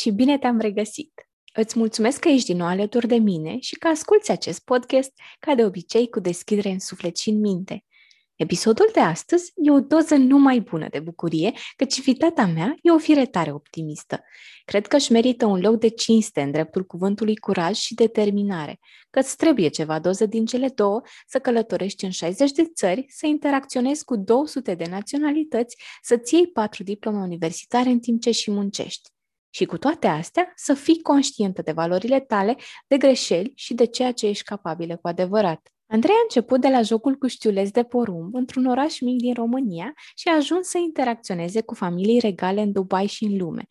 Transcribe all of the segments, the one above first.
și bine te-am regăsit! Îți mulțumesc că ești din nou alături de mine și că asculți acest podcast, ca de obicei, cu deschidere în suflet și în minte. Episodul de astăzi e o doză numai bună de bucurie, căci invitata mea e o fire tare optimistă. Cred că își merită un loc de cinste în dreptul cuvântului curaj și determinare, că îți trebuie ceva doză din cele două, să călătorești în 60 de țări, să interacționezi cu 200 de naționalități, să-ți iei patru diplome universitare în timp ce și muncești. Și cu toate astea, să fii conștientă de valorile tale, de greșeli și de ceea ce ești capabilă cu adevărat. Andrei a început de la jocul cu știuleți de porumb într-un oraș mic din România și a ajuns să interacționeze cu familii regale în Dubai și în lume.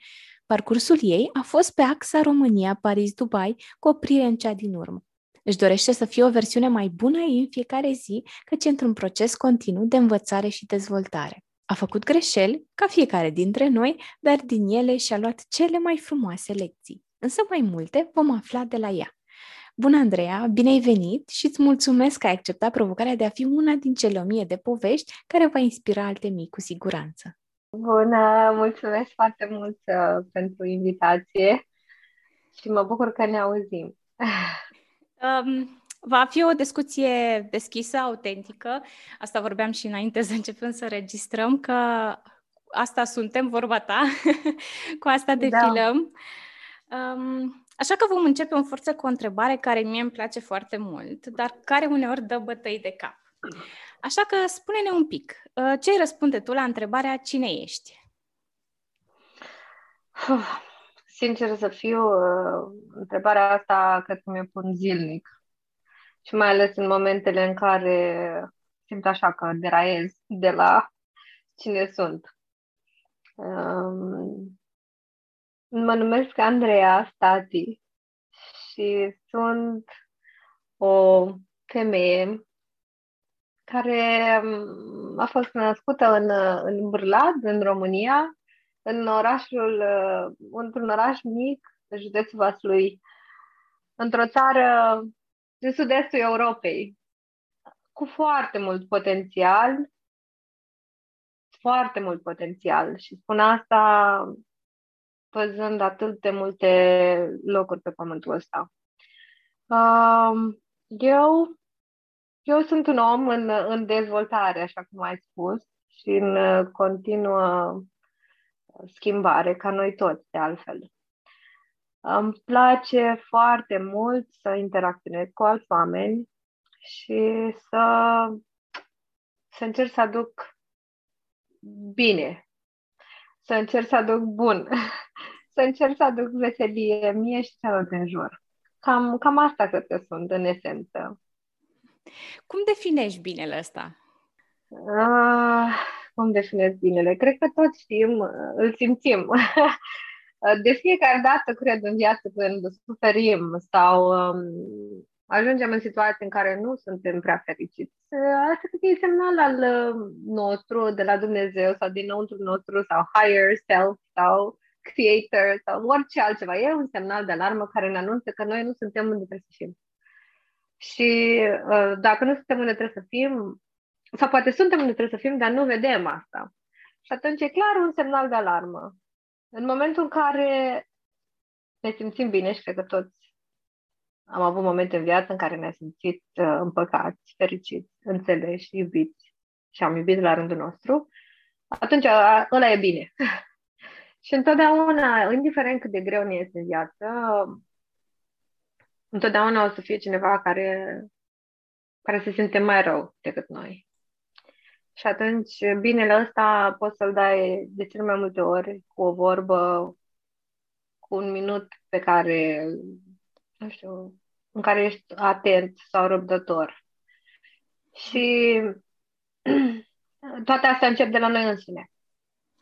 Parcursul ei a fost pe axa România-Paris-Dubai, cu oprire în cea din urmă. Își dorește să fie o versiune mai bună ei în fiecare zi, căci într-un proces continuu de învățare și dezvoltare. A făcut greșeli, ca fiecare dintre noi, dar din ele și-a luat cele mai frumoase lecții. Însă mai multe vom afla de la ea. Bună, Andreea! Bine ai venit și îți mulțumesc că ai acceptat provocarea de a fi una din cele o mie de povești care va inspira alte mii cu siguranță. Bună! Mulțumesc foarte mult uh, pentru invitație și mă bucur că ne auzim. Um, Va fi o discuție deschisă, autentică. Asta vorbeam și înainte să începem să registrăm, că asta suntem, vorba ta, cu asta da. defilăm. Da. Um, așa că vom începe în forță cu o întrebare care mie îmi place foarte mult, dar care uneori dă bătăi de cap. Așa că spune-ne un pic, uh, ce răspunde tu la întrebarea cine ești? Sincer să fiu, uh, întrebarea asta cred că mi-o pun zilnic și mai ales în momentele în care simt așa că deraiez de la cine sunt. Um, mă numesc Andreea Stati și sunt o femeie care um, a fost născută în, în Bârlad, în România, în orașul, uh, într-un oraș mic, județul Vaslui, într-o țară din sud-estul Europei, cu foarte mult potențial, foarte mult potențial. Și spun asta văzând atât de multe locuri pe pământul ăsta. Eu, eu sunt un om în, în dezvoltare, așa cum ai spus, și în continuă schimbare, ca noi toți, de altfel. Îmi place foarte mult să interacționez cu alți oameni și să, să încerc să aduc bine, să încerc să aduc bun, să încerc să aduc veselie mie și celor din jur. Cam, cam asta cred că sunt, în esență. Cum definești binele ăsta? Uh, cum definez binele? Cred că toți știm, îl simțim. Uh, de fiecare dată, cred, în viață, când suferim sau um, ajungem în situații în care nu suntem prea fericiți, uh, asta cred că e semnal al uh, nostru, de la Dumnezeu sau dinăuntru nostru sau higher self sau creator sau orice altceva. E un semnal de alarmă care ne anunță că noi nu suntem unde trebuie să fim. Și uh, dacă nu suntem unde trebuie să fim, sau poate suntem unde trebuie să fim, dar nu vedem asta. Și atunci e clar un semnal de alarmă. În momentul în care ne simțim bine și cred că toți am avut momente în viață în care ne-am simțit uh, împăcați, fericiți, înțeleși, iubiți și am iubit la rândul nostru, atunci uh, ăla e bine. și întotdeauna, indiferent cât de greu ne este în viață, întotdeauna o să fie cineva care, care se simte mai rău decât noi. Și atunci, binele ăsta poți să-l dai de cel mai multe ori cu o vorbă, cu un minut pe care, nu știu, în care ești atent sau răbdător. Și toate astea încep de la noi însine.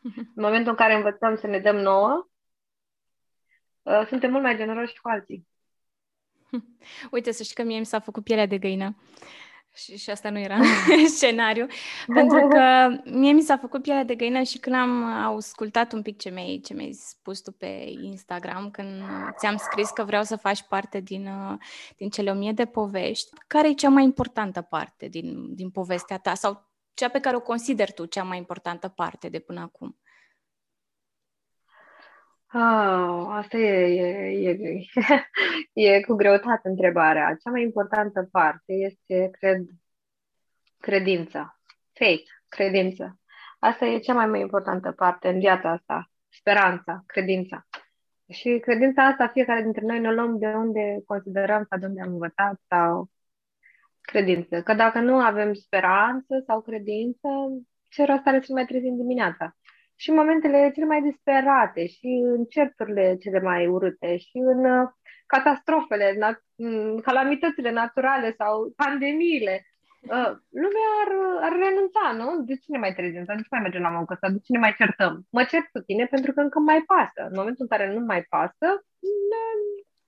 În momentul în care învățăm să ne dăm nouă, uh, suntem mult mai generoși cu alții. Uite, să știi că mie mi s-a făcut pielea de găină și, și asta nu era scenariu, pentru că mie mi s-a făcut pielea de găină și când am ascultat un pic ce mi-ai, ce mi-ai spus tu pe Instagram, când ți-am scris că vreau să faci parte din, din cele o mie de povești, care e cea mai importantă parte din, din povestea ta sau cea pe care o consideri tu cea mai importantă parte de până acum? Oh, asta e, e, e, e cu greutate întrebarea. Cea mai importantă parte este, cred, credința. Faith, credință. Asta e cea mai, mai importantă parte în viața asta. Speranța, credința. Și credința asta, fiecare dintre noi ne luăm de unde considerăm sau de unde am învățat sau credință. Că dacă nu avem speranță sau credință, ce rost are să mai trezim dimineața? Și în momentele cele mai disperate, și în certurile cele mai urâte, și în uh, catastrofele, nat- calamitățile naturale sau pandemiile, uh, lumea ar, ar renunța, nu? De ce ne mai trezim? Sau de ce mai mergem la muncă? Sau de ce ne mai certăm? Mă cert cu tine pentru că încă mai pasă. În momentul în care nu mai pasă,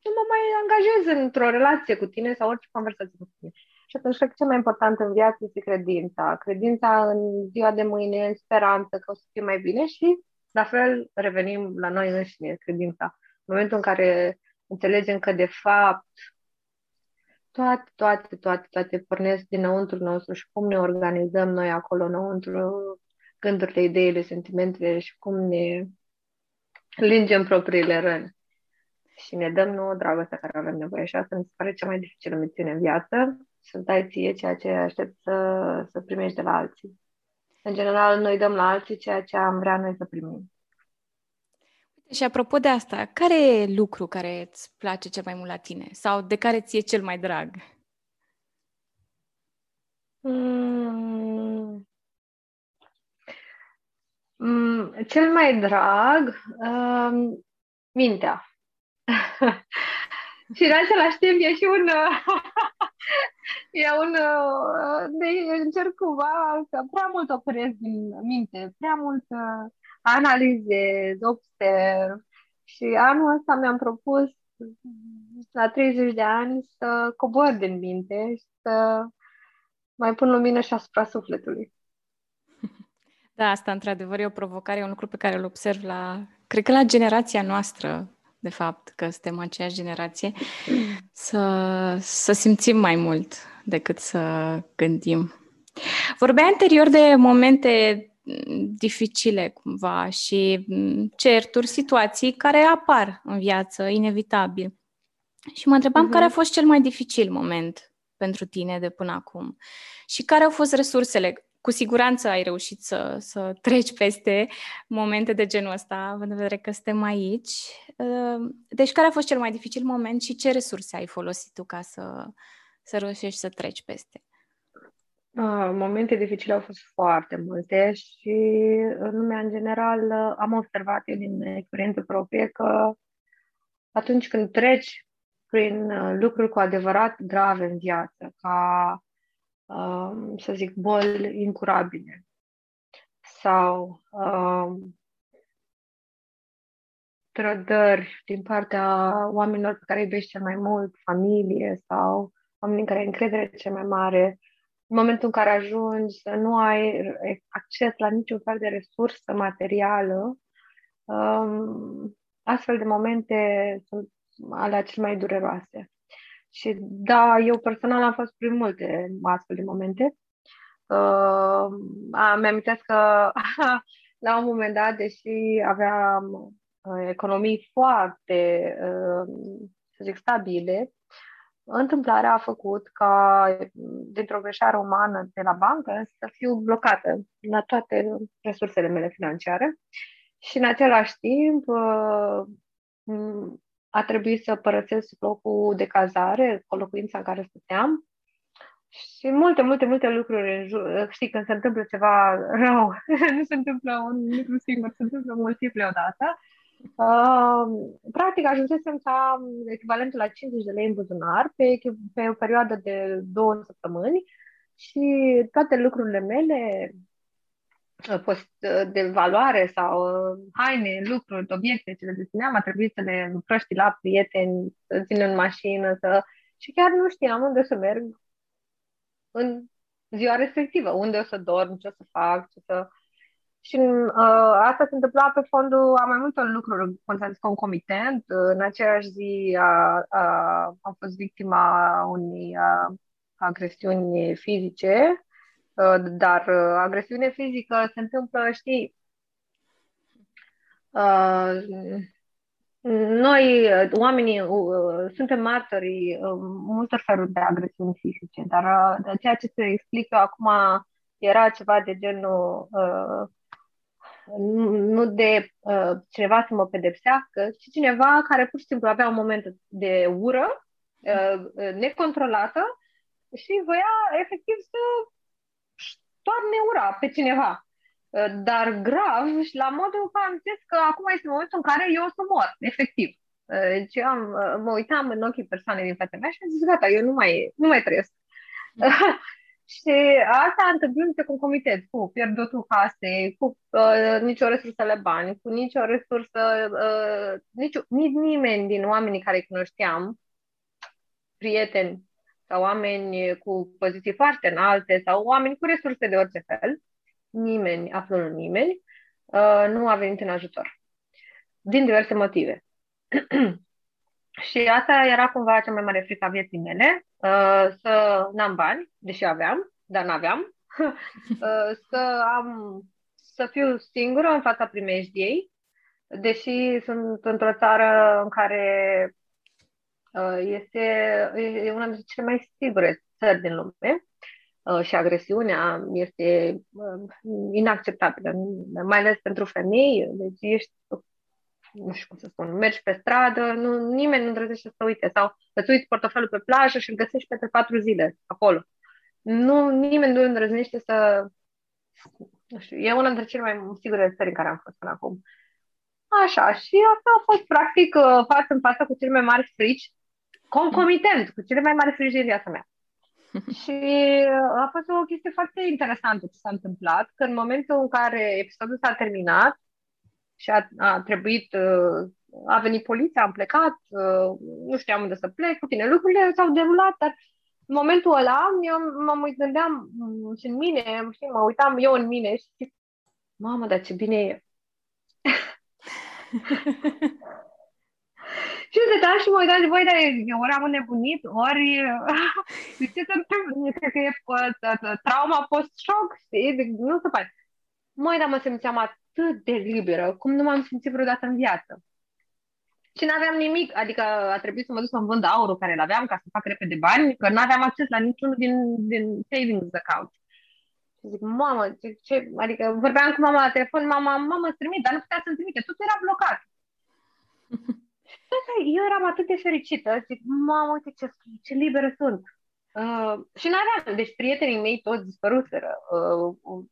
nu mă mai angajez într-o relație cu tine sau orice conversație cu tine. Și atunci cred că cel mai important în viață este credința. Credința în ziua de mâine, în speranță că o să fie mai bine și la fel revenim la noi înșine, credința. În momentul în care înțelegem că de fapt toate, toate, toate, toate pornesc dinăuntru nostru și cum ne organizăm noi acolo înăuntru, gândurile, ideile, sentimentele și cum ne lingem propriile răni. Și ne dăm nouă dragostea care avem nevoie. Și asta mi se pare cea mai dificilă misiune în viață să dai ție ceea ce aștept să, să primești de la alții. În general, noi dăm la alții ceea ce am vrea noi să primim. Și apropo de asta, care e lucru care îți place cel mai mult la tine? Sau de care ți-e cel mai drag? Mm. Mm, cel mai drag, um, mintea. și în același timp e și un e un de, încerc cumva să prea mult operez din minte, prea mult uh, analizez, observ și anul ăsta mi-am propus la 30 de ani să cobor din minte și să mai pun lumină și asupra sufletului. Da, asta într-adevăr e o provocare, e un lucru pe care îl observ la, cred că la generația noastră, de fapt, că suntem aceeași generație, să, să simțim mai mult decât să gândim. Vorbeai anterior de momente dificile cumva și certuri, situații care apar în viață, inevitabil. Și mă întrebam uh-huh. care a fost cel mai dificil moment pentru tine de până acum și care au fost resursele cu siguranță ai reușit să, să treci peste momente de genul ăsta, având în vedere că suntem aici. Ă, deci, care a fost cel mai dificil moment și ce resurse ai folosit tu ca să, să reușești să treci peste? Uh, momente dificile au fost foarte multe și în lumea în general am observat eu din experiență proprie că atunci când treci prin lucruri cu adevărat grave în viață, ca Um, să zic, boli incurabile sau um, trădări din partea oamenilor pe care îi iubești cel mai mult, familie sau oamenii în care ai încredere cel mai mare, în momentul în care ajungi să nu ai acces la niciun fel de resursă materială, um, astfel de momente sunt alea cel mai dureroase. Și da, eu personal am fost prin multe astfel de momente. Uh, mi-am că la un moment dat, deși aveam uh, economii foarte, uh, să zic, stabile, întâmplarea a făcut ca, dintr-o greșeală umană de la bancă, să fiu blocată la toate resursele mele financiare și, în același timp, uh, a trebuit să părăsesc locul de cazare, locuința în care stăteam. Și multe, multe, multe lucruri în jur. Știi, când se întâmplă ceva rău, nu se întâmplă un lucru singur, se întâmplă multiple odată. Uh, practic, ajunsesem să am echivalentul la 50 de lei în buzunar pe, pe o perioadă de două săptămâni și toate lucrurile mele, post de valoare sau uh, haine, lucruri, obiecte ce le dețineam, a trebuit să le împrăști la prieteni, să țin în mașină, să... și chiar nu știam unde să merg în ziua respectivă, unde o să dorm, ce o să fac, ce să... Și uh, asta se întâmpla pe fondul a mai multor lucruri concomitent. În aceeași zi a, a, am fost victima unei a, agresiuni fizice Uh, dar uh, agresiune fizică se întâmplă, știi, uh, Noi, oamenii, suntem martorii multor feluri de agresiuni fizice, dar de ceea ce te explic eu acum era ceva de genul nu de uh, cineva să mă pedepsească, ci cineva care pur și simplu avea un moment de ură uh, necontrolată și voia efectiv să toarne ura pe cineva. Uh, dar grav și la modul că am zis că acum este momentul în care eu o să mor, efectiv. Uh, deci eu am, uh, mă uitam în ochii persoanei din fața mea și am zis, gata, eu nu mai, nu mai trăiesc. Și asta întâmplându-se concomitent cu pierdutul casei, cu uh, nicio resursă de bani, cu nicio resursă, uh, nici, nici nimeni din oamenii care îi cunoșteam, prieteni sau oameni cu poziții foarte înalte sau oameni cu resurse de orice fel, nimeni, absolut nimeni, uh, nu a venit în ajutor. Din diverse motive. și asta era cumva cea mai mare frică a vieții mele, uh, să n-am bani, deși aveam, dar n-aveam, uh, să am să fiu singură în fața primejdiei, deși sunt într-o țară în care uh, este e una dintre cele mai sigure țări din lume uh, și agresiunea este uh, inacceptabilă, mai ales pentru femei, deci ești nu știu cum să spun, mergi pe stradă, nu, nimeni nu îndrăzește să uite sau îți uiți portofelul pe plajă și îl găsești pe patru zile acolo. Nu, nimeni nu îndrăznește să nu știu, e una dintre cele mai sigure țări în care am fost până acum. Așa, și asta a fost practic uh, față în față cu cele mai mari frici, concomitent cu cele mai mari frici din viața mea. și uh, a fost o chestie foarte interesantă ce s-a întâmplat, că în momentul în care episodul s-a terminat și a, a trebuit, uh, a venit poliția, am plecat, nu știam unde să plec, cu tine lucrurile s-au derulat, dar în momentul ăla, eu mă gândeam și în mine, știi, mă uitam eu în mine și zic, mamă, dar ce bine e. și stăteam și mă uitam de voi, dar eu ori am înnebunit, ori ce se întâmplă? Cred că e trauma post-shock, știi? Nu se poate. Măi, dar mă simțeam atât de liberă, cum nu m-am simțit vreodată în viață. Și nu aveam nimic, adică a trebuit să mă duc să-mi vând aurul care îl aveam ca să fac repede bani, că nu aveam acces la niciunul din, din savings account. Și zic, mamă, ce, ce, adică vorbeam cu mama la telefon, mama, mama, îți trimit, dar nu putea să-mi trimite, totul era blocat. și eu eram atât de fericită, zic, mamă, uite ce, ce liberă sunt. Uh, și nu aveam, deci prietenii mei toți dispăruseră. Uh,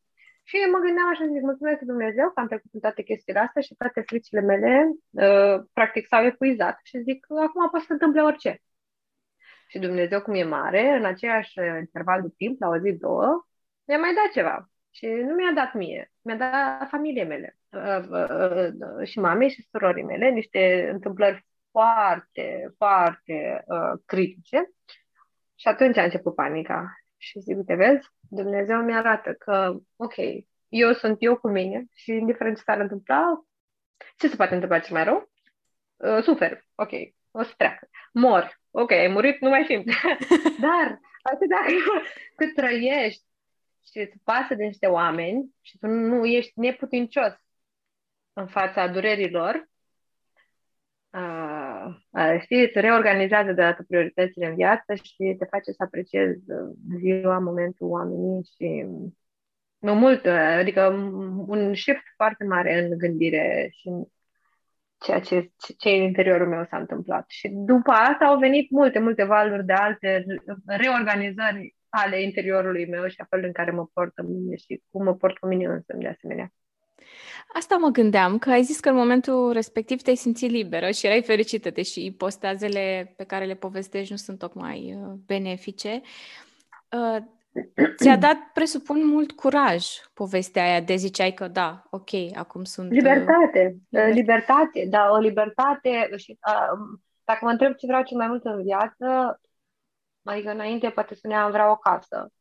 și mă gândeam așa, zic, mulțumesc Dumnezeu că am trecut în toate chestiile astea și toate fricile mele, uh, practic, s-au epuizat. Și zic, acum poate să întâmple orice. Și Dumnezeu, cum e mare, în aceeași interval de timp, la o zi, două, mi-a mai dat ceva. Și nu mi-a dat mie, mi-a dat familie mele uh, uh, uh, și mamei și surorii mele, niște întâmplări foarte, foarte uh, critice. Și atunci a început panica. Și zic, uite, vezi, Dumnezeu mi-arată că, ok, eu sunt eu cu mine și indiferent ce s-ar întâmpla, ce se poate întâmpla cel mai rău? Uh, sufer, ok, o să treacă. Mor, ok, ai murit, nu mai simți. Dar, atât dacă cât trăiești și îți pasă de niște oameni și tu nu ești neputincios în fața durerilor, uh, uh, știi, îți reorganizează deodată prioritățile în viață și te face să apreciezi ziua, momentul, oamenii și nu mult, adică un shift foarte mare în gândire și în ceea ce, ce în interiorul meu s-a întâmplat. Și după asta au venit multe, multe valuri de alte reorganizări ale interiorului meu și a felului în care mă port în mine și cum mă port cu mine însă, de asemenea. Asta mă gândeam, că ai zis că în momentul respectiv te-ai simțit liberă și erai fericită, deși postazele pe care le povestești nu sunt tocmai uh, benefice. Uh, ți-a dat, presupun, mult curaj povestea aia de ziceai că da, ok, acum sunt... Uh, libertate, liber... libertate, da, o libertate și uh, dacă mă întreb ce vreau cel mai mult în viață, adică înainte poate spuneam vreau o casă.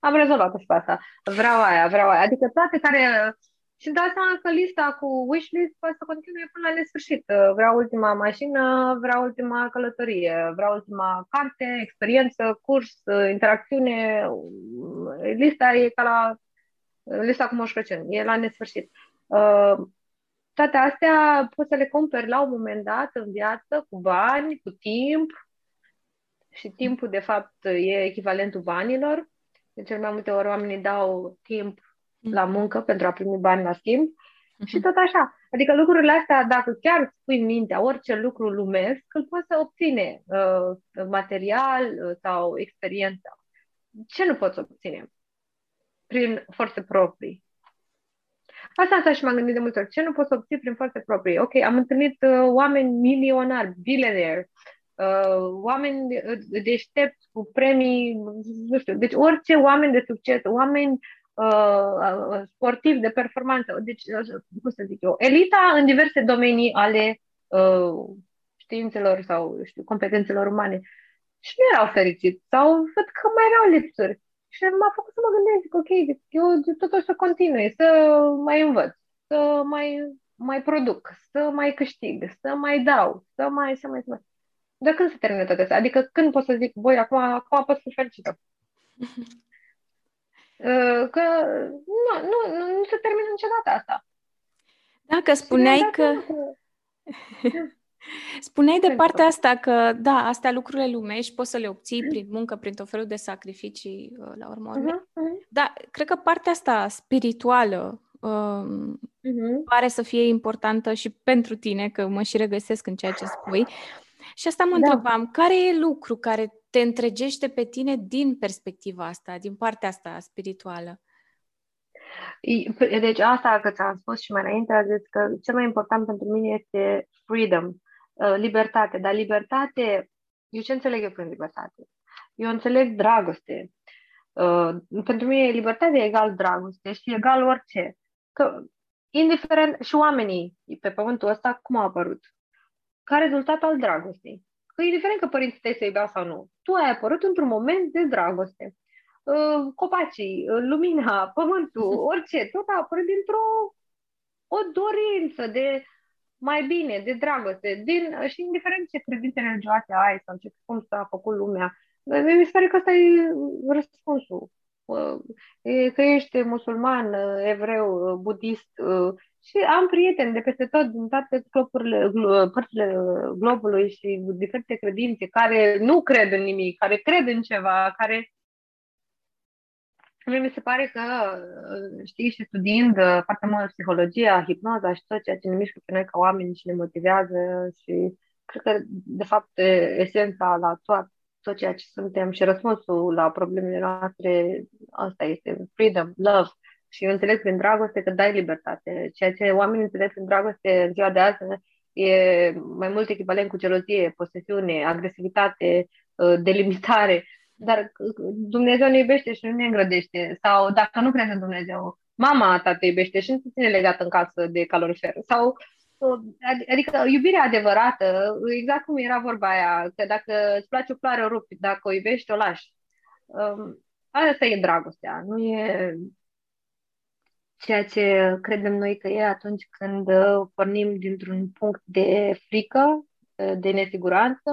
Am rezolvat și pe asta. Vreau aia, vreau aia. Adică toate care și îmi dau seama că lista cu wishlist poate să continue până la nesfârșit. Vreau ultima mașină, vreau ultima călătorie, vreau ultima carte, experiență, curs, interacțiune. Lista e ca la lista cu Moș Crăciun, e la nesfârșit. Uh, toate astea poți să le cumperi la un moment dat în viață, cu bani, cu timp. Și timpul, de fapt, e echivalentul banilor. De cel mai multe ori oamenii dau timp la mm. muncă pentru a primi bani la schimb. Uh-huh. Și tot așa. Adică lucrurile astea, dacă chiar îți pui în mintea orice lucru lumesc, îl poți să obține uh, material uh, sau experiență. Ce nu poți obține? Prin forțe proprii. Asta, asta și m-am gândit de multe ori. Ce nu poți obține prin forțe proprii? Ok, am întâlnit uh, oameni milionari, billionaire, uh, oameni uh, deștepți cu premii, nu știu, deci orice oameni de succes, oameni uh, sportivi de performanță, deci, uh, cum să zic eu, elita în diverse domenii ale uh, științelor sau știu, competențelor umane. Și nu erau fericiți sau văd că mai erau lipsuri. Și m-a făcut să mă gândesc, zic, ok, eu totuși să continui, să mai învăț, să mai, mai produc, să mai câștig, să mai dau, să mai, să mai, să mai. De când se termină toate astea? Adică când pot să zic, voi, acum, acum pot fi fericită? Uh, că nu, nu, nu, nu se termină niciodată asta. Da, că spuneai că... Spuneai de partea asta că, da, astea lucrurile lumești poți să le obții mm. prin muncă, prin tot felul de sacrificii, uh, la urmă uh-huh. Da, cred că partea asta spirituală um, uh-huh. pare să fie importantă și pentru tine, că mă și regăsesc în ceea ce spui. Și asta mă da. întrebam, care e lucru care te întregește pe tine din perspectiva asta, din partea asta spirituală? Deci asta că ți-am spus și mai înainte, a zis că cel mai important pentru mine este freedom, uh, libertate. Dar libertate, eu ce înțeleg eu prin libertate? Eu înțeleg dragoste. Uh, pentru mine libertate e egal dragoste și egal orice. Că, indiferent, și oamenii pe pământul ăsta, cum au apărut? Ca rezultat al dragostei. Că indiferent că părinții tăi se iubeau sau nu, tu ai apărut într-un moment de dragoste. Uh, copacii, uh, lumina, pământul, orice, tot a apărut dintr-o o dorință de mai bine, de dragoste, din, și indiferent ce credințe religioase ai sau ce cum s-a făcut lumea, mi se pare că ăsta e răspunsul. Uh, că ești musulman, evreu, budist, și am prieteni de peste tot, din toate globurile, părțile globului și diferite credințe, care nu cred în nimic, care cred în ceva, care... Mie mi se pare că, știi, și studiind foarte mult psihologia, hipnoza și tot ceea ce ne mișcă pe noi ca oameni și ne motivează și cred că, de fapt, esența la tot, tot ceea ce suntem și răspunsul la problemele noastre, asta este freedom, love, și eu înțeleg prin dragoste că dai libertate. Ceea ce oamenii înțeleg prin dragoste în ziua de azi e mai mult echivalent cu gelozie, posesiune, agresivitate, uh, delimitare. Dar uh, Dumnezeu ne iubește și nu ne îngrădește. Sau dacă nu crezi în Dumnezeu, mama ta te iubește și nu te ține legat în casă de calorifer. Sau uh, Adică iubirea adevărată, exact cum era vorba aia, că dacă îți place o floare, o rupi, dacă o iubești, o lași. Um, asta e dragostea, nu e ceea ce credem noi că e atunci când uh, pornim dintr-un punct de frică, uh, de nesiguranță,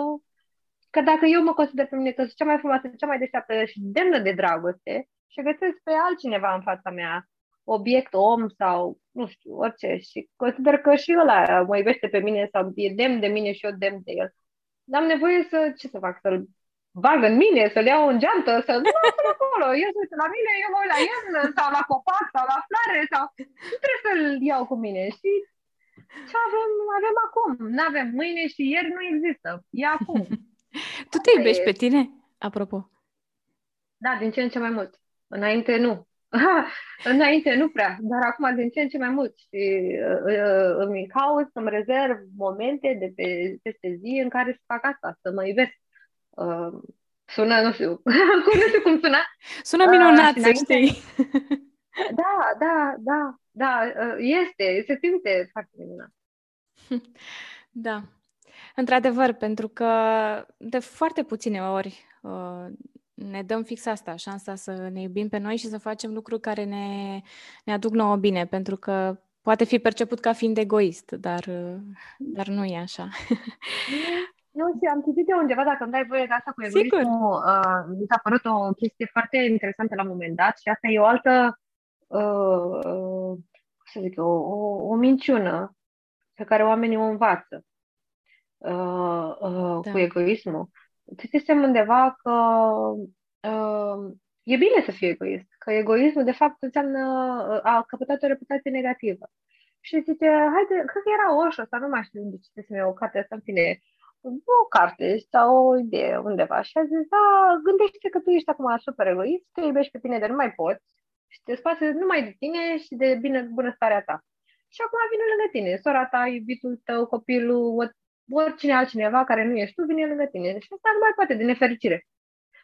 că dacă eu mă consider pe mine că sunt cea mai frumoasă, cea mai deșteaptă și demnă de dragoste și găsesc pe altcineva în fața mea, obiect, om sau, nu știu, orice, și consider că și ăla mă iubește pe mine sau e demn de mine și eu demn de el. N-am nevoie să, ce să fac, să-l bag în mine, să-l iau în geantă, să nu lasă acolo, el se uită la mine, eu mă uit la el, sau la copac, sau la floare, sau nu trebuie să-l iau cu mine, și ce avem, avem acum, nu avem mâine și ieri nu există, e acum. tu te iubești e... pe tine, apropo? Da, din ce în ce mai mult. Înainte nu. Înainte nu prea, dar acum din ce în ce mai mult și uh, uh, îmi caut să-mi rezerv momente de pe, peste zi în care să fac asta, să mă iubesc Uh, sună, nu știu, nu știu cum sună. Sună minunat, uh, să știi. Da, da, da, da, uh, este, se simte foarte minunat. Da, într-adevăr, pentru că de foarte puține ori uh, ne dăm fix asta, șansa să ne iubim pe noi și să facem lucruri care ne, ne aduc nouă bine, pentru că poate fi perceput ca fiind egoist, dar, uh, dar nu e așa. Nu știu, am citit eu undeva, dacă îmi dai voie de asta cu egoismul, uh, mi s-a părut o chestie foarte interesantă la un moment dat și asta e o altă, uh, uh, să zic, o, o, o minciună pe care oamenii o învață uh, uh, da. cu egoismul, citisem undeva că uh, e bine să fii egoist, că egoismul de fapt înseamnă uh, a căpătat o reputație negativă. Și zice, haide, cred că era Osho, sau nu mai știu unde citisem eu o carte asta, în fine, o carte sau o idee undeva și a zis, da, gândește că tu ești acum super egoist, te iubești pe tine de nu mai poți și te spați numai de tine și de bine, bunăstarea ta. Și acum vine lângă tine, sora ta, iubitul tău, copilul, oricine altcineva care nu ești tu, vine lângă tine. Și asta nu mai poate, de nefericire.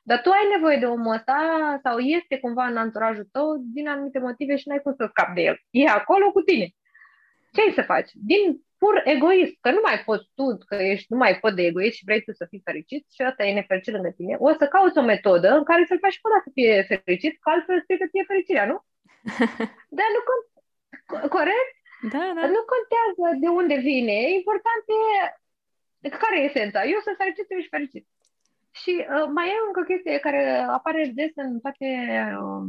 Dar tu ai nevoie de omul ăsta sau este cumva în anturajul tău din anumite motive și n-ai cum să scapi de el. E acolo cu tine. Ce ai să faci? Din pur egoist, că nu mai poți tu, că ești nu mai pot de egoist și vrei tu să fii fericit și asta e nefericit lângă tine, o să cauți o metodă în care să-l faci și pe să fie fericit, că altfel strică ție fericirea, nu? Dar nu con- corect? Da, da. Nu contează de unde vine, important e care e esența. Eu sunt fericit, tu ești fericit. Și uh, mai e încă o chestie care apare des în toate uh,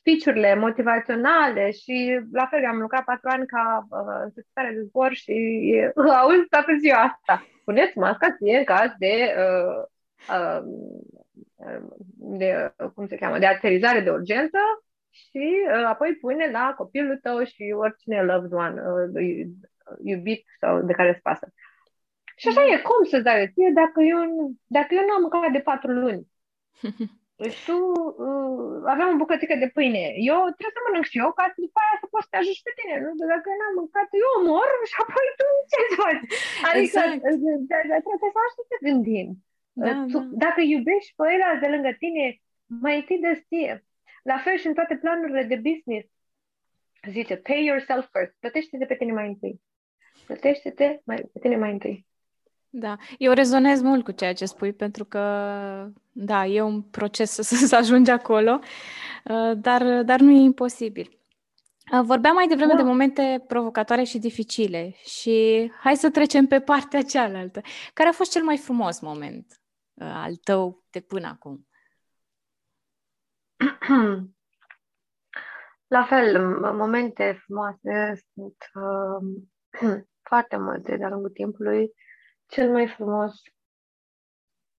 speech-urile motivaționale și la fel am lucrat patru ani ca uh, secretare de zbor și uh, auzi toată ziua asta. Puneți masca ție în caz de, uh, uh, de, cum se cheamă, de aterizare de urgență și uh, apoi pune la copilul tău și oricine loved one, uh, iubit sau de care îți pasă. Și așa e, cum să-ți dai ție dacă eu, dacă eu nu am mâncat de patru luni? Și tu uh, aveam o bucățică de pâine. Eu trebuie să mănânc și eu ca să după aia să poți să te ajut pe tine. Nu? Dacă n-am mâncat, eu mor și apoi tu ce faci? Adică exact. trebuie să așa să gândim. Da, tu, da. Dacă iubești pe ăla de lângă tine, mai întâi de stie. La fel și în toate planurile de business. Zice, pay yourself first. Plătește-te pe tine mai întâi. Plătește-te mai, pe tine mai întâi. Da, eu rezonez mult cu ceea ce spui, pentru că, da, e un proces să, să ajungi acolo, uh, dar, dar nu e imposibil. Uh, vorbeam mai devreme da. de momente provocatoare și dificile și hai să trecem pe partea cealaltă. Care a fost cel mai frumos moment uh, al tău de până acum? La fel, momente frumoase sunt uh, foarte multe de-a lungul timpului cel mai frumos.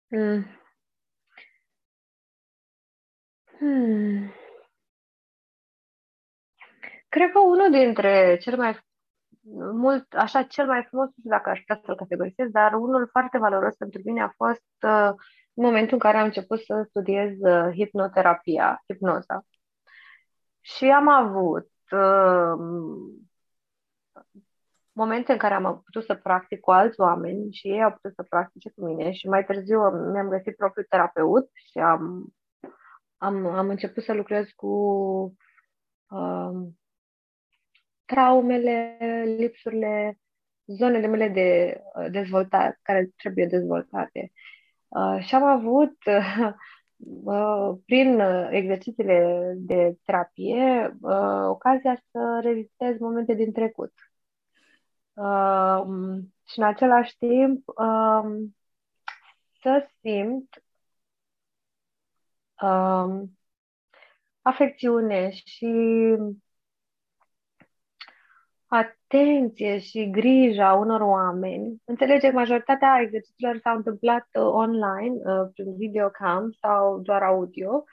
Hmm. Hmm. Cred că unul dintre cel mai mult, așa, cel mai frumos, nu știu dacă aș putea să-l categorisez, dar unul foarte valoros pentru mine a fost uh, în momentul în care am început să studiez uh, hipnoterapia, hipnoza. Și am avut uh, momente în care am putut să practic cu alți oameni și ei au putut să practice cu mine și mai târziu mi-am găsit propriul terapeut și am, am, am început să lucrez cu um, traumele, lipsurile, zonele mele de uh, dezvoltare, care trebuie dezvoltate. Uh, și am avut, uh, prin exercițiile de terapie, uh, ocazia să revizitez momente din trecut uh, și în același timp uh, să simt uh, afecțiune și atenție și grija unor oameni. Înțelege că majoritatea exercițiilor s-au întâmplat uh, online, uh, prin videocam sau doar audio.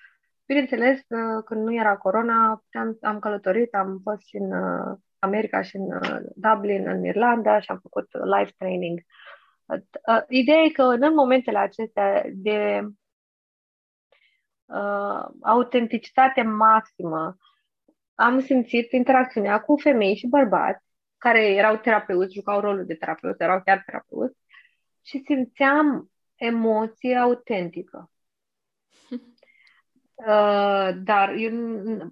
Bineînțeles, uh, când nu era corona, am, am călătorit, am fost și în uh, America și în uh, Dublin, în Irlanda și am făcut live training. Uh, ideea e că în momentele acestea de uh, autenticitate maximă am simțit interacțiunea cu femei și bărbați care erau terapeuți, jucau rolul de terapeut, erau chiar terapeuți și simțeam emoție autentică. Uh, dar eu,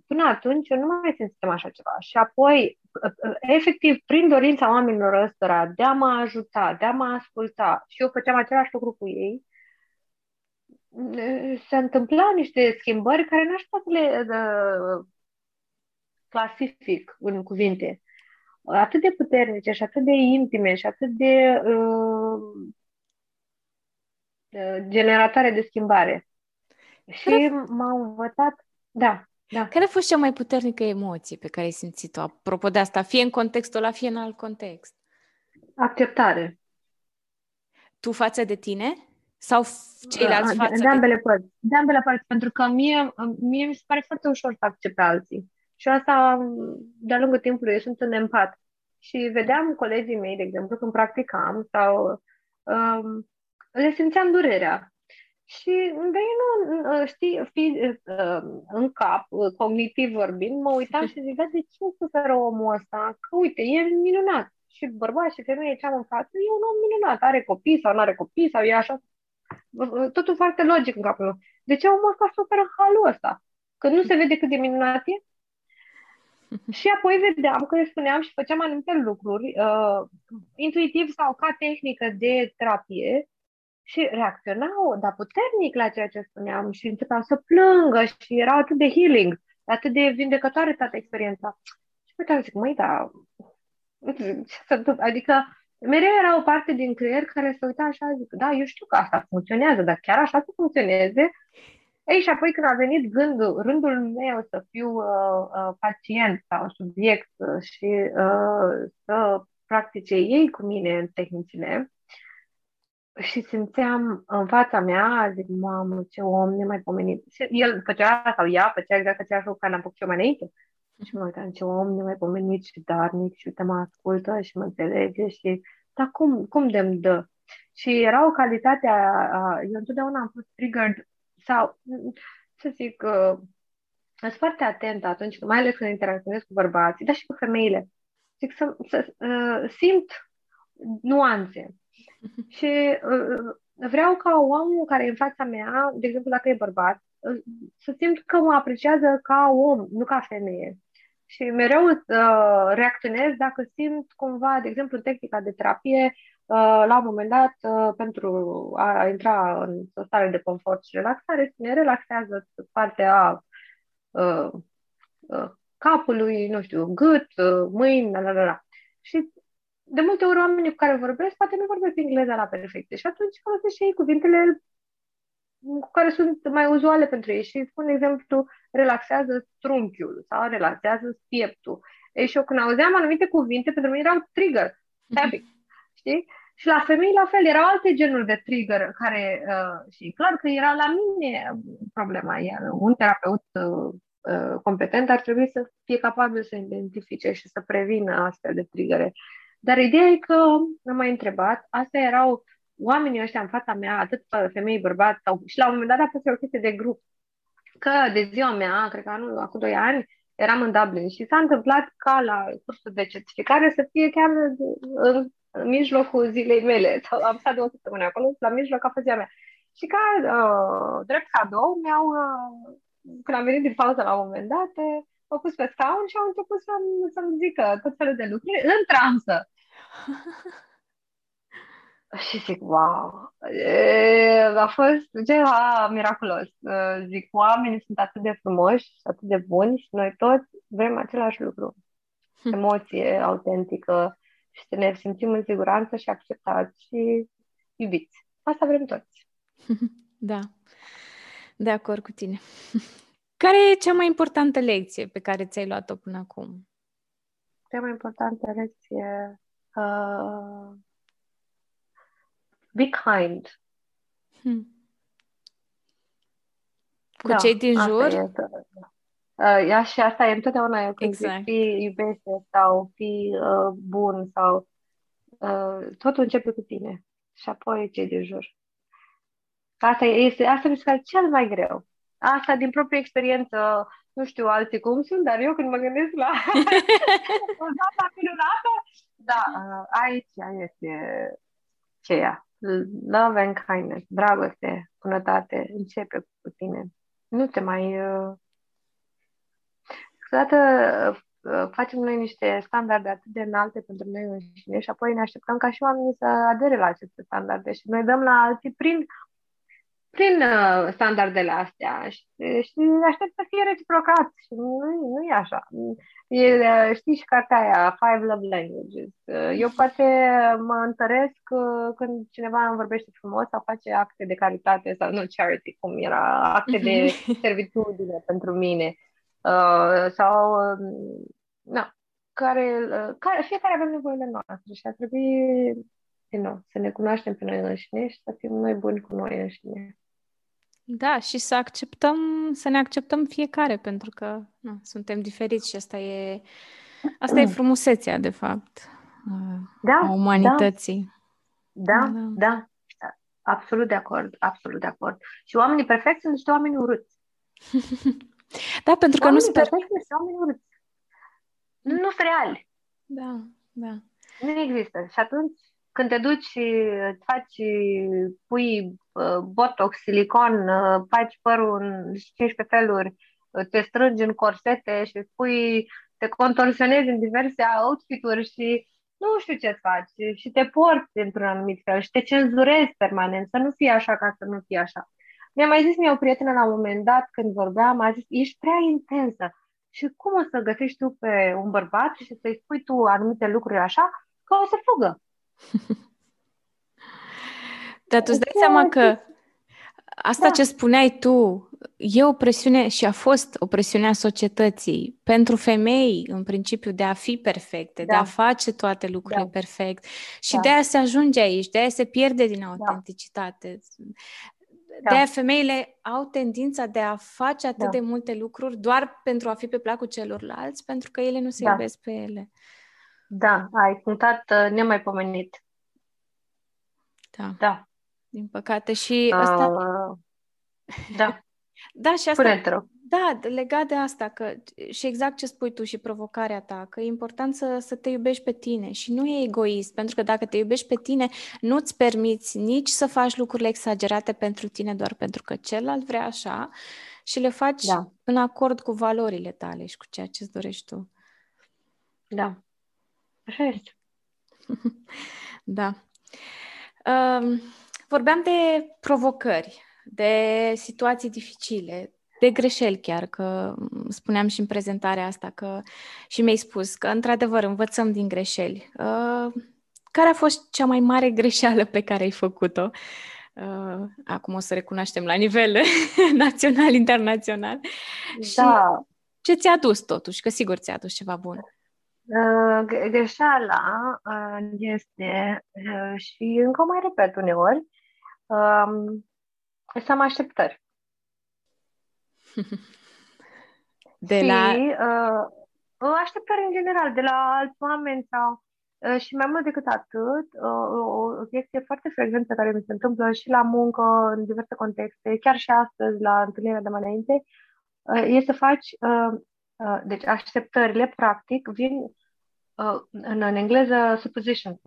până atunci eu nu mai simțeam așa ceva. Și apoi, uh, uh, efectiv, prin dorința oamenilor ăstora de a mă ajuta, de a mă asculta, și eu făceam același lucru cu ei, se întâmplau niște schimbări care n-aș putea să le uh, clasific în cuvinte. Atât de puternice și atât de intime și atât de uh, generatoare de schimbare. Și m-au învățat, da, Da. Care a fost cea mai puternică emoție pe care ai simțit-o? Apropo de asta, fie în contextul ăla, fie în alt context. Acceptare. Tu față de tine? Sau ceilalți da, față de ambele de... părți. De ambele părți, pentru că mie, mie mi se pare foarte ușor să accept pe alții. Și asta, de-a lungul timpului, eu sunt un empat. Și vedeam colegii mei, de exemplu, când practicam sau um, le simțeam durerea. Și de nu, știi, fi, um, în cap, cognitiv vorbind, mă uitam și zic, de ce suferă omul ăsta? Că uite, e minunat. Și bărbat și femeie ce am în față, e un om minunat, are copii sau nu are copii sau e așa. Totul foarte logic în capul meu. De ce omul ăsta suferă în halul ăsta? Că nu se vede cât de minunat e? Și apoi vedeam că eu spuneam și făceam anumite lucruri uh, intuitiv sau ca tehnică de terapie și reacționau, dar puternic la ceea ce spuneam și începeau să plângă și era atât de healing, atât de vindecătoare toată experiența. Și puteam zic, măi, da, adică mereu era o parte din creier care se uita așa, zic, da, eu știu că asta funcționează, dar chiar așa să funcționeze, ei, și apoi când a venit gândul, rândul meu să fiu uh, uh, pacient sau subiect uh, și uh, să practice ei cu mine în tehnicile, și simțeam în fața mea, zic, mamă, ce om nemaipomenit. Și el făcea, sau ea făcea exact același lucru care am făcut eu mai înainte. Și mă uitam, ce om nemaipomenit și darnic și uite, mă ascultă și mă înțelege și, dar cum, cum de dă? Și era o calitate, a, a, eu întotdeauna am fost triggered sau, să zic, uh, sunt foarte atentă atunci, mai ales când interacționez cu bărbații, dar și cu femeile. Zic să, să uh, simt nuanțe. Și uh, vreau ca omul care e în fața mea, de exemplu dacă e bărbat, uh, să simt că mă apreciază ca om, nu ca femeie. Și mereu uh, reacționez dacă simt cumva, de exemplu, în tehnica de terapie, Uh, la un moment dat, uh, pentru a intra în o stare de confort și relaxare, ne relaxează partea uh, capului, nu știu, gât, mâini, la, la, la. Și de multe ori oamenii cu care vorbesc poate nu vorbesc engleza la perfecte și atunci folosesc și ei cuvintele cu care sunt mai uzuale pentru ei și spun, de exemplu, relaxează trunchiul sau relaxează pieptul. Ei, și eu când auzeam anumite cuvinte, pentru mine erau trigger, tapping știi? Și la femei la fel, erau alte genuri de trigger care, uh, și clar că era la mine problema, iar un terapeut uh, uh, competent ar trebui să fie capabil să identifice și să prevină astfel de triggere. Dar ideea e că am mai întrebat, astea erau oamenii ăștia în fața mea, atât femei, bărbați, sau, și la un moment dat a fost o chestie de grup. Că de ziua mea, cred că anul, acum doi ani, eram în Dublin și s-a întâmplat ca la cursul de certificare să fie chiar în în mijlocul zilei mele, sau am stat două săptămâni acolo, la mijloc a fost mea. Și ca uh, drept cadou mi-au, uh, când am venit din pauză la un moment dat, uh, m-au pus pe scaun și au început să-mi, să-mi zică tot felul de lucruri în transă. și zic, wow, e, a fost ceva miraculos. Uh, zic, oamenii sunt atât de frumoși și atât de buni și noi toți vrem același lucru. Hm. Emoție autentică, și să ne simțim în siguranță și acceptați și iubiți. Asta vrem toți. Da, de acord cu tine. Care e cea mai importantă lecție pe care ți-ai luat-o până acum? Cea mai importantă lecție... Uh, be kind. Hmm. Cu da, cei din jur? Este. Uh, ia și asta e întotdeauna eu când exact. zic fii iubește sau fii uh, bun sau uh, totul începe cu tine și apoi cei de jur. Asta, este, asta mi se pare cel mai greu. Asta din proprie experiență, nu știu alții cum sunt, dar eu când mă gândesc la o dată minunată, da, uh, aici este ceea. Love and kindness, dragoste, bunătate, începe cu tine. Nu te mai uh, câteodată uh, facem noi niște standarde atât de înalte pentru noi înșine și apoi ne așteptăm ca și oamenii să adere la aceste standarde și noi dăm la alții prin, prin uh, standardele astea și, și aștept să fie reciprocat și nu, nu e așa. E, uh, știi și cartea aia, Five Love Languages. Eu poate mă întăresc când cineva îmi vorbește frumos sau face acte de caritate sau nu charity, cum era, acte de servitudine pentru mine uh, sau uh, na, care, uh, care, fiecare avem nevoile noastre și ar trebui din nou, să ne cunoaștem pe noi înșine și să fim noi buni cu noi înșine. Da, și să acceptăm, să ne acceptăm fiecare, pentru că na, suntem diferiți și asta e, asta e frumusețea, de fapt, da, a umanității. Da, da, da, da. Absolut de acord, absolut de acord. Și oamenii perfecți sunt niște oameni urâți. da, pentru că oamenii nu sunt perfecți sunt niște oameni urâți. Nu sunt reali. Da, da. Nu există. Și atunci, când te duci și faci, pui uh, botox, silicon, uh, faci părul în 15 feluri, uh, te strângi în corsete și spui, te contorsionezi în diverse outfituri și nu știu ce faci și te porți într-un anumit fel și te cenzurezi permanent, să nu fie așa ca să nu fie așa. Mi-a mai zis mie o prietenă la un moment dat când vorbeam, a zis, ești prea intensă. Și cum o să găsești tu pe un bărbat și să-i spui tu anumite lucruri așa, că o să fugă. Dar tu îți dai seama că asta da. ce spuneai tu e o presiune și a fost o presiune a societății pentru femei, în principiu, de a fi perfecte, da. de a face toate lucrurile da. perfect. Și da. de aia se ajunge aici, de aia se pierde din da. autenticitate. Da. De aia femeile au tendința de a face atât da. de multe lucruri doar pentru a fi pe placul celorlalți, pentru că ele nu se da. iubesc pe ele. Da, ai punctat uh, nemaipomenit. Da. Da. Din păcate. Și uh, asta... Da. da, și asta... Spune-te da, legat de asta, că și exact ce spui tu și provocarea ta, că e important să, să te iubești pe tine și nu e egoist, pentru că dacă te iubești pe tine, nu-ți permiți nici să faci lucrurile exagerate pentru tine doar pentru că celălalt vrea așa și le faci da. în acord cu valorile tale și cu ceea ce îți dorești tu. Da, așa este. da. Um, vorbeam de provocări, de situații dificile, de greșeli chiar, că spuneam și în prezentarea asta că și mi-ai spus că într-adevăr învățăm din greșeli. Uh, care a fost cea mai mare greșeală pe care ai făcut-o? Uh, acum o să recunoaștem la nivel național, internațional. Da. Și ce ți-a adus totuși? Că sigur ți-a adus ceva bun. Uh, greșeala uh, este, uh, și încă mai repet uneori, uh, să am așteptări. De și, la... Uh, așteptări în general, de la alți oameni sau uh, și mai mult decât atât, uh, o, o chestie foarte frecventă care mi se întâmplă și la muncă, în diverse contexte, chiar și astăzi, la întâlnirea de mai înainte, uh, e să faci, uh, uh, deci așteptările, practic, vin uh, în, în engleză supposition,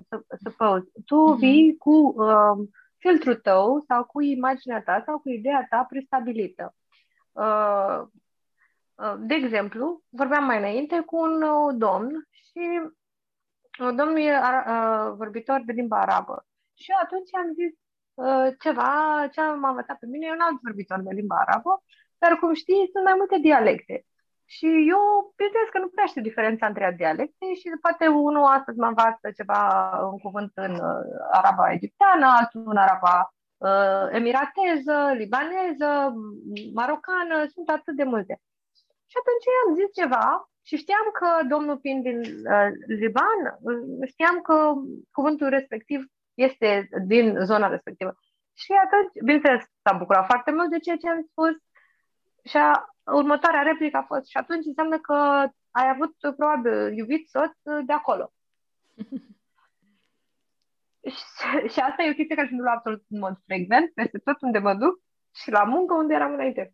suppose. Tu uh-huh. vii cu uh, filtrul tău sau cu imaginea ta sau cu ideea ta prestabilită. Uh, uh, de exemplu, vorbeam mai înainte cu un uh, domn și domnul e vorbitor de limba arabă. Și atunci am zis ceva ce m-a învățat pe mine, e un alt vorbitor de limba arabă, dar cum știi, sunt mai multe dialecte. Și eu bineînțeles că nu prea știu diferența între dialecte și poate unul astăzi mă învață ceva, un cuvânt în araba egipteană, altul în araba uh, emirateză, libaneză, marocană, sunt atât de multe. Și atunci am zis ceva și știam că domnul fiind din uh, Liban, uh, știam că cuvântul respectiv este din zona respectivă. Și atunci, bineînțeles, s-a bucurat foarte mult de ceea ce am spus și a, următoarea replică a fost și atunci înseamnă că ai avut probabil iubit soț de acolo. Și, și asta e o chestie care se întâmplă absolut în mod frecvent, peste tot unde mă duc și la muncă unde eram înainte.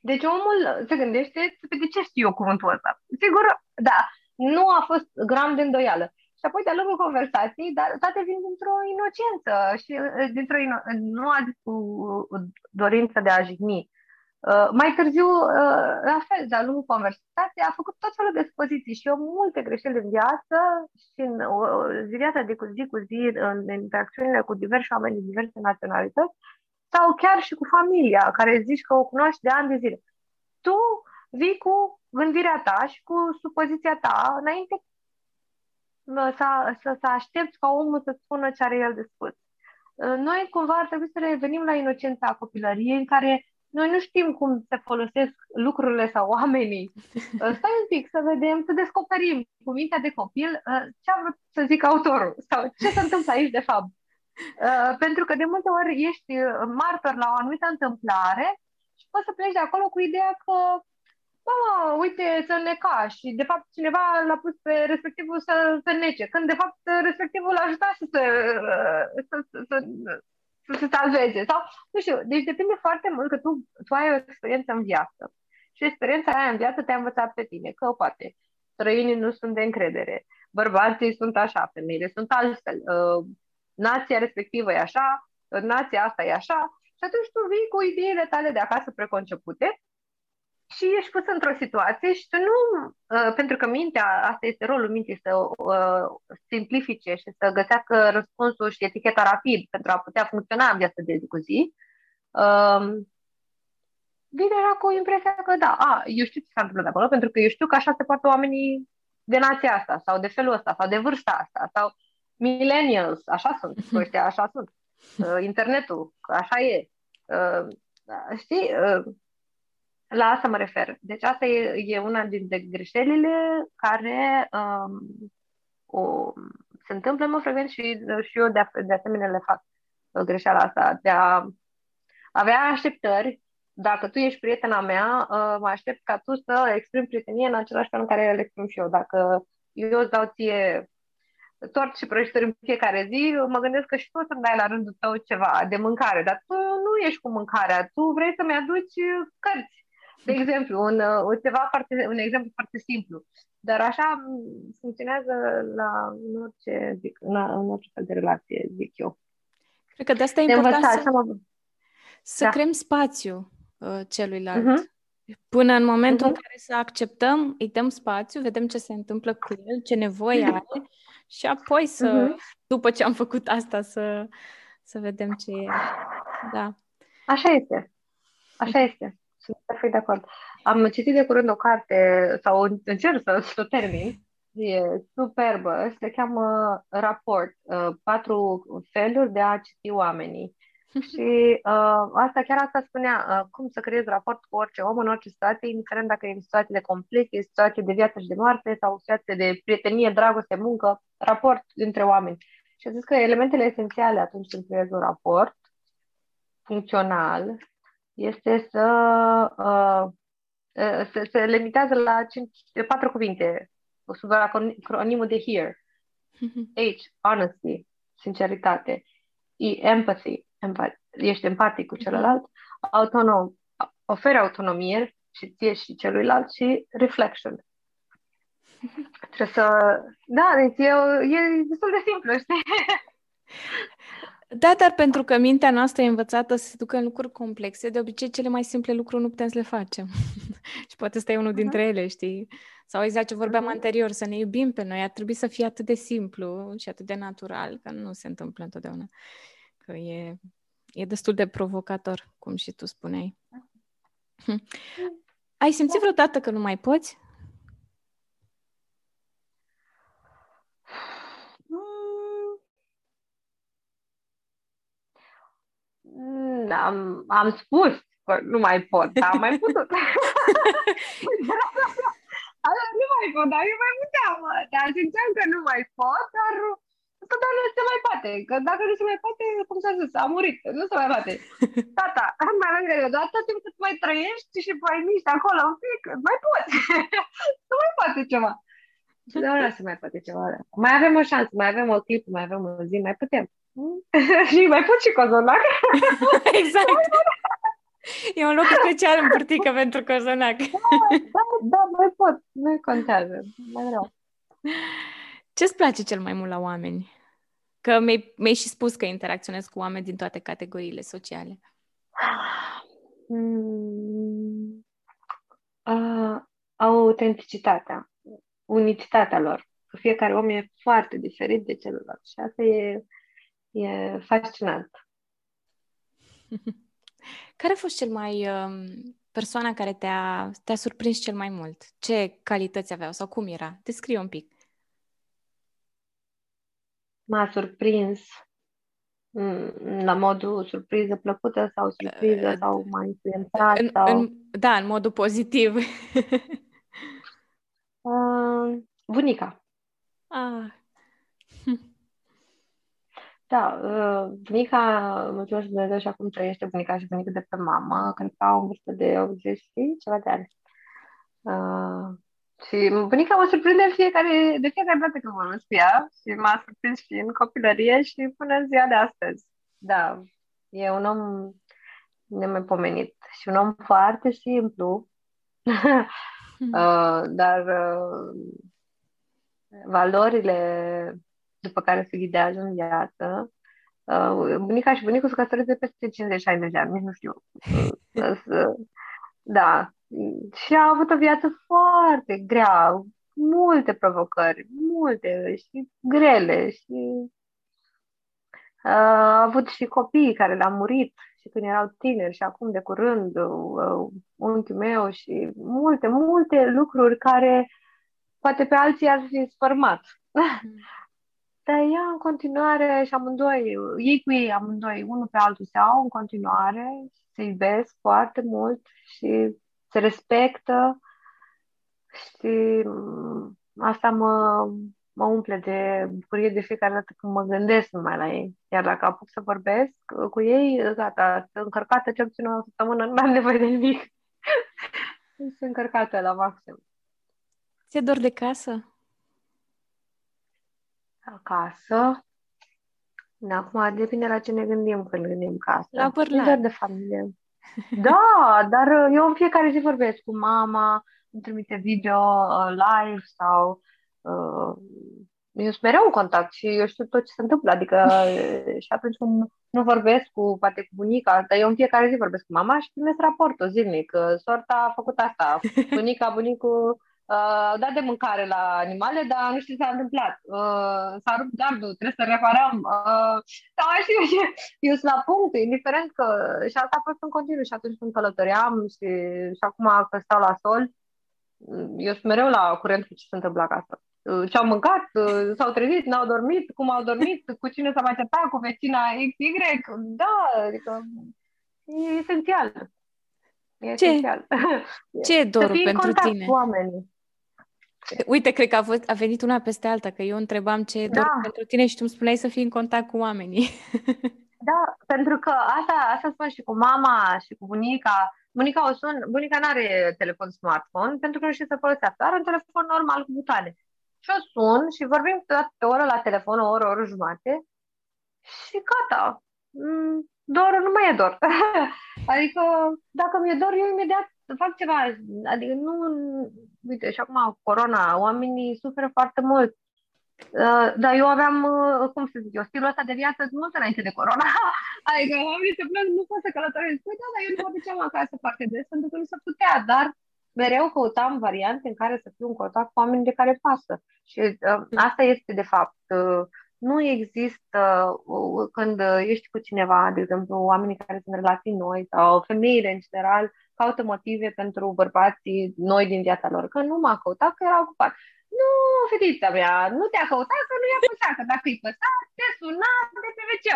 Deci omul se gândește, de ce știu eu cuvântul ăsta? Sigur, da, nu a fost gram de îndoială. Și apoi, de-a lungul conversației, dar toate vin dintr-o inocență și uh, dintr-o ino- nu a zis cu dorință de a jigni, Uh, mai târziu, uh, la fel, de-a lungul conversației, a făcut tot felul de expoziții și eu multe greșeli în viață și în uh, viața de cu zi cu zi, în interacțiunile cu diversi oameni de diverse naționalități sau chiar și cu familia, care zici că o cunoști de ani de zile. Tu vii cu gândirea ta și cu supoziția ta înainte să, să, să aștepți ca omul să spună ce are el de spus. Noi cumva ar trebui să revenim la inocența copilăriei în care noi nu știm cum se folosesc lucrurile sau oamenii. Uh, stai un pic să vedem, să descoperim cu mintea de copil uh, ce a vrut să zic autorul sau ce se întâmplă aici de fapt. Uh, pentru că de multe ori ești martor la o anumită întâmplare și poți să pleci de acolo cu ideea că mă, uite, să neca și de fapt cineva l-a pus pe respectivul să se nece, când de fapt respectivul l-a ajutat să se, să, să, să, să se salveze. Sau, nu știu, deci depinde foarte mult că tu, tu ai o experiență în viață. Și experiența aia în viață te-a învățat pe tine, că poate străinii nu sunt de încredere, bărbații sunt așa, femeile sunt altfel, uh, nația respectivă e așa, nația asta e așa, și atunci tu vii cu ideile tale de acasă preconcepute și ești pus într-o situație și tu nu, uh, pentru că mintea, asta este rolul minții, să uh, simplifice și să găsească răspunsul și eticheta rapid pentru a putea funcționa în viața de zi cu zi, uh, vine era cu impresia că da, a, eu știu ce s-a întâmplat acolo, pentru că eu știu că așa se poate oamenii de nația asta, sau de felul ăsta, sau de vârsta asta, sau millennials, așa sunt, ăștia așa sunt, uh, internetul, așa e. Uh, știi, uh, la asta mă refer. Deci asta e, e una dintre greșelile care um, o, se întâmplă în mod frecvent și, și eu de, de asemenea le fac uh, greșeala asta de a avea așteptări. Dacă tu ești prietena mea, uh, mă aștept ca tu să exprimi prietenie în același fel în care le exprim și eu. Dacă eu îți dau ție tort și prăjituri în fiecare zi, mă gândesc că și tu să-mi dai la rândul tău ceva de mâncare, dar tu nu ești cu mâncarea, tu vrei să-mi aduci cărți de exemplu, un, uh, ceva foarte, un exemplu foarte simplu. Dar așa funcționează la în orice, zic, în, în orice fel de relație, zic eu. Cred că de asta e de important învățat, să, mă... să da. creăm spațiu uh, celuilalt. Uh-huh. Până în momentul uh-huh. în care să acceptăm, îi dăm spațiu, vedem ce se întâmplă cu el, ce nevoie are și apoi să, uh-huh. după ce am făcut asta, să, să vedem ce e. Da. Așa este. Așa este. Sunt perfect de acord. Am citit de curând o carte, sau încerc să, să termin, e superbă, se cheamă Raport, uh, patru feluri de a citi oamenii. Și uh, asta chiar asta spunea, uh, cum să creezi raport cu orice om în orice situație, indiferent dacă e în situație de conflict, e situație de viață și de moarte sau situație de prietenie, dragoste, muncă, raport între oameni. Și a zis că elementele esențiale atunci când creezi un raport funcțional este să uh, se, se limitează la cinci, patru cuvinte, sub acronimul de HERE. H, honesty, sinceritate. E, empathy, empath, ești empatic cu celălalt. Autonom, oferi autonomie și ție și celuilalt și reflection. Trebuie să... Da, deci e, e destul de simplu, știi? Da, dar pentru că mintea noastră e învățată să se ducă în lucruri complexe, de obicei cele mai simple lucruri nu putem să le facem. și poate ăsta e unul dintre ele, știi? Sau exact ce vorbeam uh-huh. anterior, să ne iubim pe noi, ar trebui să fie atât de simplu și atât de natural, că nu se întâmplă întotdeauna. Că e, e destul de provocator, cum și tu spuneai. Uh-huh. Ai simțit vreodată că nu mai poți? Am, am spus că nu mai pot, dar am mai putut. nu mai pot, dar eu mai puteam. Dar simțeam că nu mai pot, dar că dar nu se mai poate. Că dacă nu se mai poate, cum s-a zis, a murit. Nu se mai poate. Tata, mai lângă eu, dar tot timpul cât mai trăiești și mai miști acolo un pic, mai poți. nu mai poate ceva. Și de ora se mai poate ceva. Mai avem o șansă, mai avem o clip, mai avem o zi, mai putem. și mai put și cozonac. exact. E un loc special în burtică pentru cozonac. da, da, da, mai pot. Nu contează. Mai vreau. Ce-ți place cel mai mult la oameni? Că mi-ai, mi și spus că interacționezi cu oameni din toate categoriile sociale. Mm, uh, autenticitatea, unicitatea lor. Fiecare om e foarte diferit de celălalt și asta e E fascinant. Care a fost cel mai um, persoana care te-a, te-a surprins cel mai mult? Ce calități aveau sau cum era? Descrie un pic. M-a surprins Mm, la modul surpriză plăcută sau surpriză sau mai influențat? În, sau... în, da, în modul pozitiv. uh, bunica. Ah. Da, uh, bunica, mulțumesc Dumnezeu și acum trăiește bunica și bunica de pe mama, când au în vârstă de 80 și ceva de ani. Uh, și bunica mă surprinde fiecare, de fiecare dată când vorbesc cu ea și m-a surprins și în copilărie și până în ziua de astăzi. Da, e un om nemaipomenit și un om foarte simplu, uh, dar uh, valorile după care se ghidează în viață. Uh, bunica și bunicul se căsătoresc de peste 50-60 de ani, nici nu știu. Uh, da, și a avut o viață foarte grea, multe provocări, multe și grele și uh, a avut și copii care le-au murit și când erau tineri și acum de curând uh, unchiul meu și multe, multe lucruri care poate pe alții ar fi sfărmat. Mm. Dar ea în continuare și amândoi, ei cu ei amândoi, unul pe altul se au în continuare, se iubesc foarte mult și se respectă și mm, asta mă, mă umple de bucurie de fiecare dată când mă gândesc numai la ei. Iar dacă apuc să vorbesc cu ei, gata, sunt încărcată cel puțin o săptămână, nu am nevoie de nimic. sunt încărcată la maxim. Ți-e dor de casă? Acasă? Acum depinde la ce ne gândim când gândim casă. La bărlat. de familie. Da, dar uh, eu în fiecare zi vorbesc cu mama, îmi trimite video uh, live sau uh, eu sunt mereu în contact și eu știu tot ce se întâmplă, adică și atunci când nu vorbesc cu, poate cu bunica, dar eu în fiecare zi vorbesc cu mama și primesc raportul zilnic, sorta a făcut asta, bunica, bunicul uh, dat de mâncare la animale, dar nu știu ce s-a întâmplat. Uh, s-a rupt gardul, trebuie să reparăm. Uh, sau știu ce. Eu sunt la punct, indiferent că... Și asta a fost în continuu și atunci când călătoream și, și acum că stau la sol, eu sunt mereu la curent cu ce se întâmplă acasă. Uh, ce au mâncat, uh, s-au trezit, n-au dormit, cum au dormit, cu cine s-a mai certat, cu vecina XY. Da, adică e esențial. E ce, esențial. Ce e dorul pentru tine? Cu oamenii. Uite, cred că a, fost, a venit una peste alta, că eu întrebam ce e da. doar pentru tine și tu îmi spuneai să fii în contact cu oamenii. da, pentru că asta, asta spun și cu mama și cu bunica. Bunica o sun, bunica nu are telefon smartphone pentru că nu știe să folosească. Are un telefon normal cu butoane. Și o sun și vorbim pe o oră la telefon, o oră, o oră jumate și gata. Mm, dorul nu mai e dor. adică dacă mi-e dor, eu imediat fac ceva. Adică nu, uite, și acum corona, oamenii suferă foarte mult. Uh, dar eu aveam, uh, cum să zic eu, stilul ăsta de viață mult înainte de corona. adică oamenii se plâng, nu pot să călătoresc. Păi da, dar eu nu mă duceam acasă foarte des pentru că nu se putea, dar mereu căutam variante în care să fiu în contact cu oamenii de care pasă. Și uh, asta este, de fapt, uh, nu există uh, când ești cu cineva, de exemplu, oamenii care sunt relații noi sau femeile în general, caută motive pentru bărbații noi din viața lor. Că nu m-a căutat, că era ocupat. Nu, fetița mea, nu te-a căutat, că nu i-a păsat, că dacă îi păsa, te suna de pe wc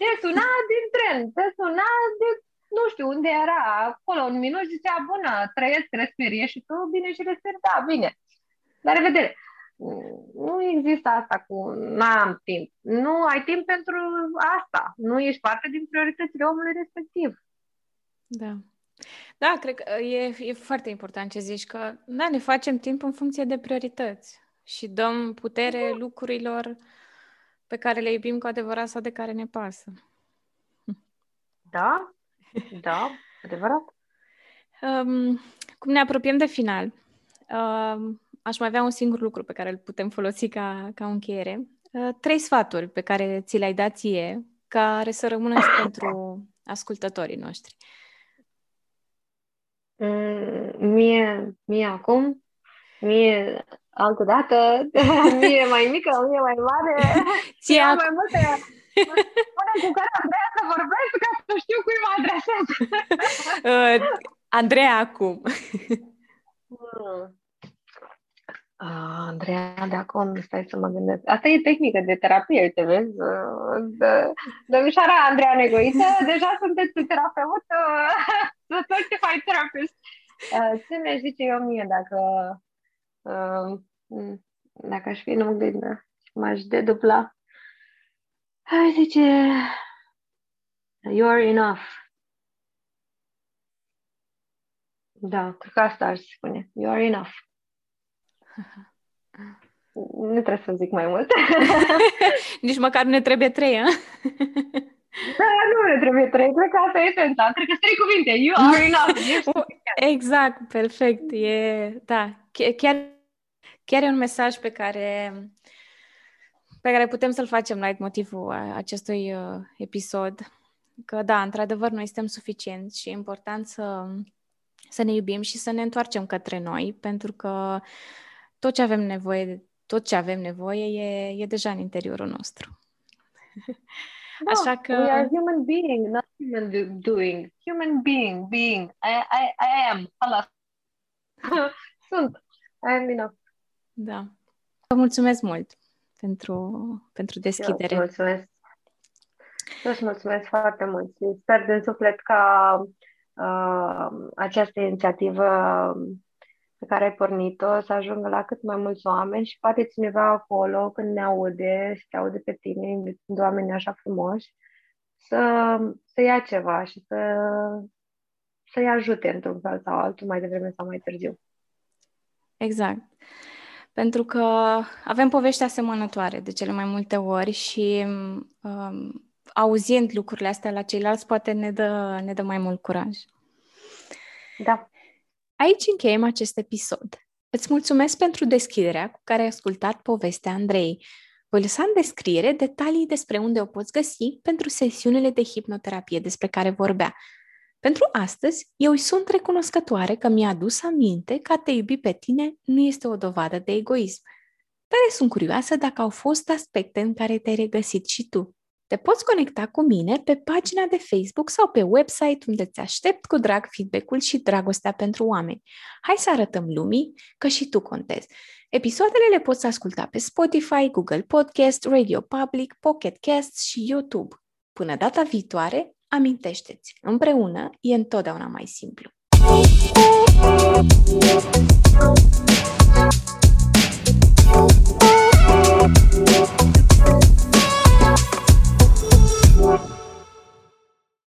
te suna din tren, te suna de nu știu unde era, acolo, un minut și zicea, bună, trăiesc, respiri, și tu, bine și respiri, da, bine. La revedere. Nu există asta cu n-am timp. Nu ai timp pentru asta. Nu ești parte din prioritățile omului respectiv. Da. Da, cred că e, e foarte important ce zici, că da, ne facem timp în funcție de priorități și dăm putere lucrurilor pe care le iubim cu adevărat sau de care ne pasă. Da, da, adevărat. Um, cum ne apropiem de final, um, aș mai avea un singur lucru pe care îl putem folosi ca, ca încheiere. Uh, trei sfaturi pe care ți le-ai dat ție, care să rămână și pentru ascultătorii noștri. Uh, Mm, mie, mie acum, mie altă dată, mie mai mică, mie mai mare, Ție ac- mai multe Pune cu care am vrea să vorbesc ca să știu cui mă adresez. uh, Andreea acum. mm. Uh, Andreea, de acum, stai să mă gândesc. Asta e tehnică de terapie, uite, vezi? Uh, domnișoara Andreea Negoiță, deja sunteți terapeut, uh, certified therapist. Uh, ce mi zice eu mie dacă, uh, dacă aș fi în oglindă m-aș dedubla? Hai zice, you are enough. Da, cred că asta aș spune. You are enough. Nu trebuie să zic mai mult. Nici măcar nu ne trebuie trei, a? Da, nu ne trebuie trei. Cred că asta e esența. Cred că trei cuvinte. You are enough. exact, perfect. E, da, chiar, chiar e un mesaj pe care pe care putem să-l facem la motivul acestui uh, episod. Că da, într-adevăr, noi suntem suficienți și e important să, să ne iubim și să ne întoarcem către noi, pentru că tot ce avem nevoie, tot ce avem nevoie e, e deja în interiorul nostru. No, Așa că... We are human being, not human doing. Human being, being. I, I, I am. Hala. Sunt. I am enough. Da. Vă mulțumesc mult pentru, pentru deschidere. Eu mulțumesc. Eu îți mulțumesc foarte mult și sper din suflet ca uh, această inițiativă pe care ai pornit-o să ajungă la cât mai mulți oameni și poate cineva acolo când ne aude și te aude pe tine, invitând oameni așa frumoși, să, să ia ceva și să, să-i ajute într-un fel sau altul mai devreme sau mai târziu. Exact. Pentru că avem povești asemănătoare de cele mai multe ori și um, auzind lucrurile astea la ceilalți poate ne dă, ne dă mai mult curaj. Da. Aici încheiem acest episod. Îți mulțumesc pentru deschiderea cu care ai ascultat povestea Andrei. Voi lăsa în descriere detalii despre unde o poți găsi pentru sesiunile de hipnoterapie despre care vorbea. Pentru astăzi, eu îi sunt recunoscătoare că mi-a adus aminte că a te iubi pe tine nu este o dovadă de egoism. Dar sunt curioasă dacă au fost aspecte în care te-ai regăsit și tu. Te poți conecta cu mine pe pagina de Facebook sau pe website unde îți aștept cu drag feedback-ul și dragostea pentru oameni. Hai să arătăm lumii că și tu contezi. Episoadele le poți asculta pe Spotify, Google Podcast, Radio Public, Pocket Cast și YouTube. Până data viitoare, amintește-ți, împreună e întotdeauna mai simplu.